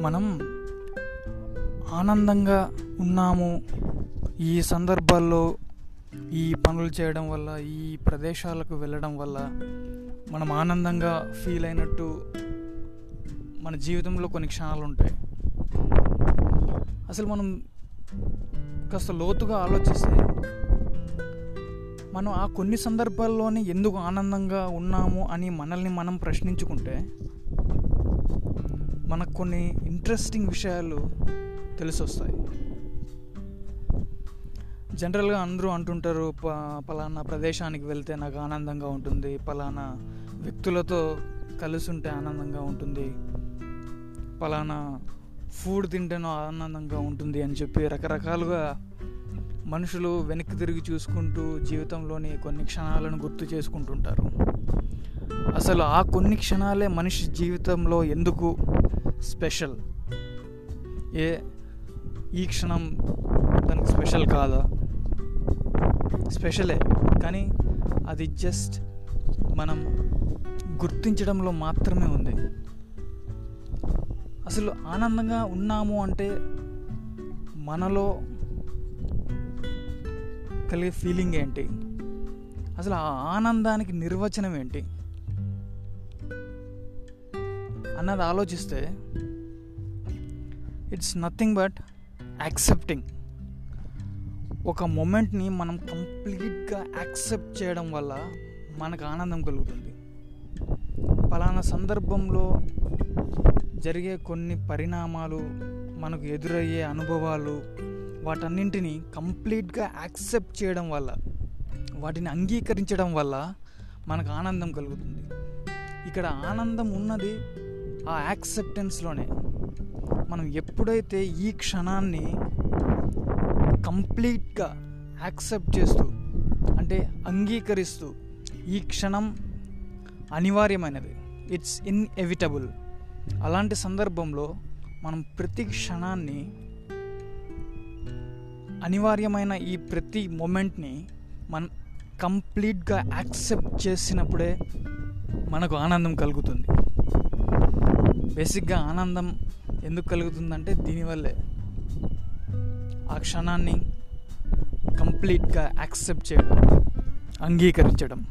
మనం ఆనందంగా ఉన్నాము. ఈ సందర్భాల్లో ఈ పనులు చేయడం వల్ల ఈ ప్రదేశాలకు వెళ్ళడం వల్ల మనం ఆనందంగా ఫీల్ అయినట్టు మన జీవితంలో కొన్ని క్షణాలు ఉంటాయి. అసలు మనం కాస్త లోతుగా ఆలోచిస్తే మనం ఆ కొన్ని సందర్భాల్లోనే ఎందుకు ఆనందంగా ఉన్నాము అని మనల్ని మనం ప్రశ్నించుకుంటే మనకు కొన్ని ఇంట్రెస్టింగ్ విషయాలు తెలిసొస్తాయి. జనరల్గా అందరూ అంటుంటారు ప పలానా ప్రదేశానికి వెళ్తే నాకు ఆనందంగా ఉంటుంది పలానా వ్యక్తులతో కలుసుంటే ఆనందంగా ఉంటుంది పలానా ఫుడ్ తింటేనో ఆనందంగా ఉంటుంది అని చెప్పి రకరకాలుగా మనుషులు వెనక్కి తిరిగి చూసుకుంటూ జీవితంలోని కొన్ని క్షణాలను గుర్తు చేసుకుంటుంటారు. అసలు ఆ కొన్ని క్షణాలే మనిషి జీవితంలో ఎందుకు స్పెషల్. ఏ ఈ క్షణం దానికి స్పెషల్ కాదా? స్పెషలే కానీ అది జస్ట్ మనం గుర్తించడంలో మాత్రమే ఉంది. అసలు ఆనందంగా ఉన్నాము అంటే మనలో కలిగే ఫీలింగ్ ఏంటి? అసలు ఆ ఆనందానికి నిర్వచనం ఏంటి? అన్నది ఆలోచిస్తే ఇట్స్ నథింగ్ బట్ యాక్సెప్టింగ్ ఒక మూమెంట్ని మనం కంప్లీట్గా యాక్సెప్ట్ చేయడం వల్ల మనకు ఆనందం కలుగుతుంది. పలానా సందర్భంలో జరిగే కొన్ని పరిణామాలు మనకు ఎదురయ్యే అనుభవాలు వాటన్నింటినీ కంప్లీట్గా యాక్సెప్ట్ చేయడం వల్ల వాటిని అంగీకరించడం వల్ల మనకు ఆనందం కలుగుతుంది. ఇక్కడ ఆనందం ఉన్నది ఆ యాక్సెప్టెన్స్లోనే మనం ఎప్పుడైతే ఈ క్షణాన్ని కంప్లీట్గా యాక్సెప్ట్ చేస్తూ అంటే అంగీకరిస్తూ ఈ క్షణం అనివార్యమైనది. ఇట్స్ ఇన్ఎవిటబుల్ అలాంటి సందర్భంలో మనం ప్రతి క్షణాన్ని అనివార్యమైన ఈ ప్రతి మూమెంట్ని మనం కంప్లీట్గా యాక్సెప్ట్ చేసినప్పుడే మనకు ఆనందం కలుగుతుంది. బేసిక్గా ఆనందం ఎందుకు కలుగుతుందంటే దీనివల్లే. ఆ క్షణాన్ని కంప్లీట్గా యాక్సెప్ట్ చేయడం అంగీకరించడం.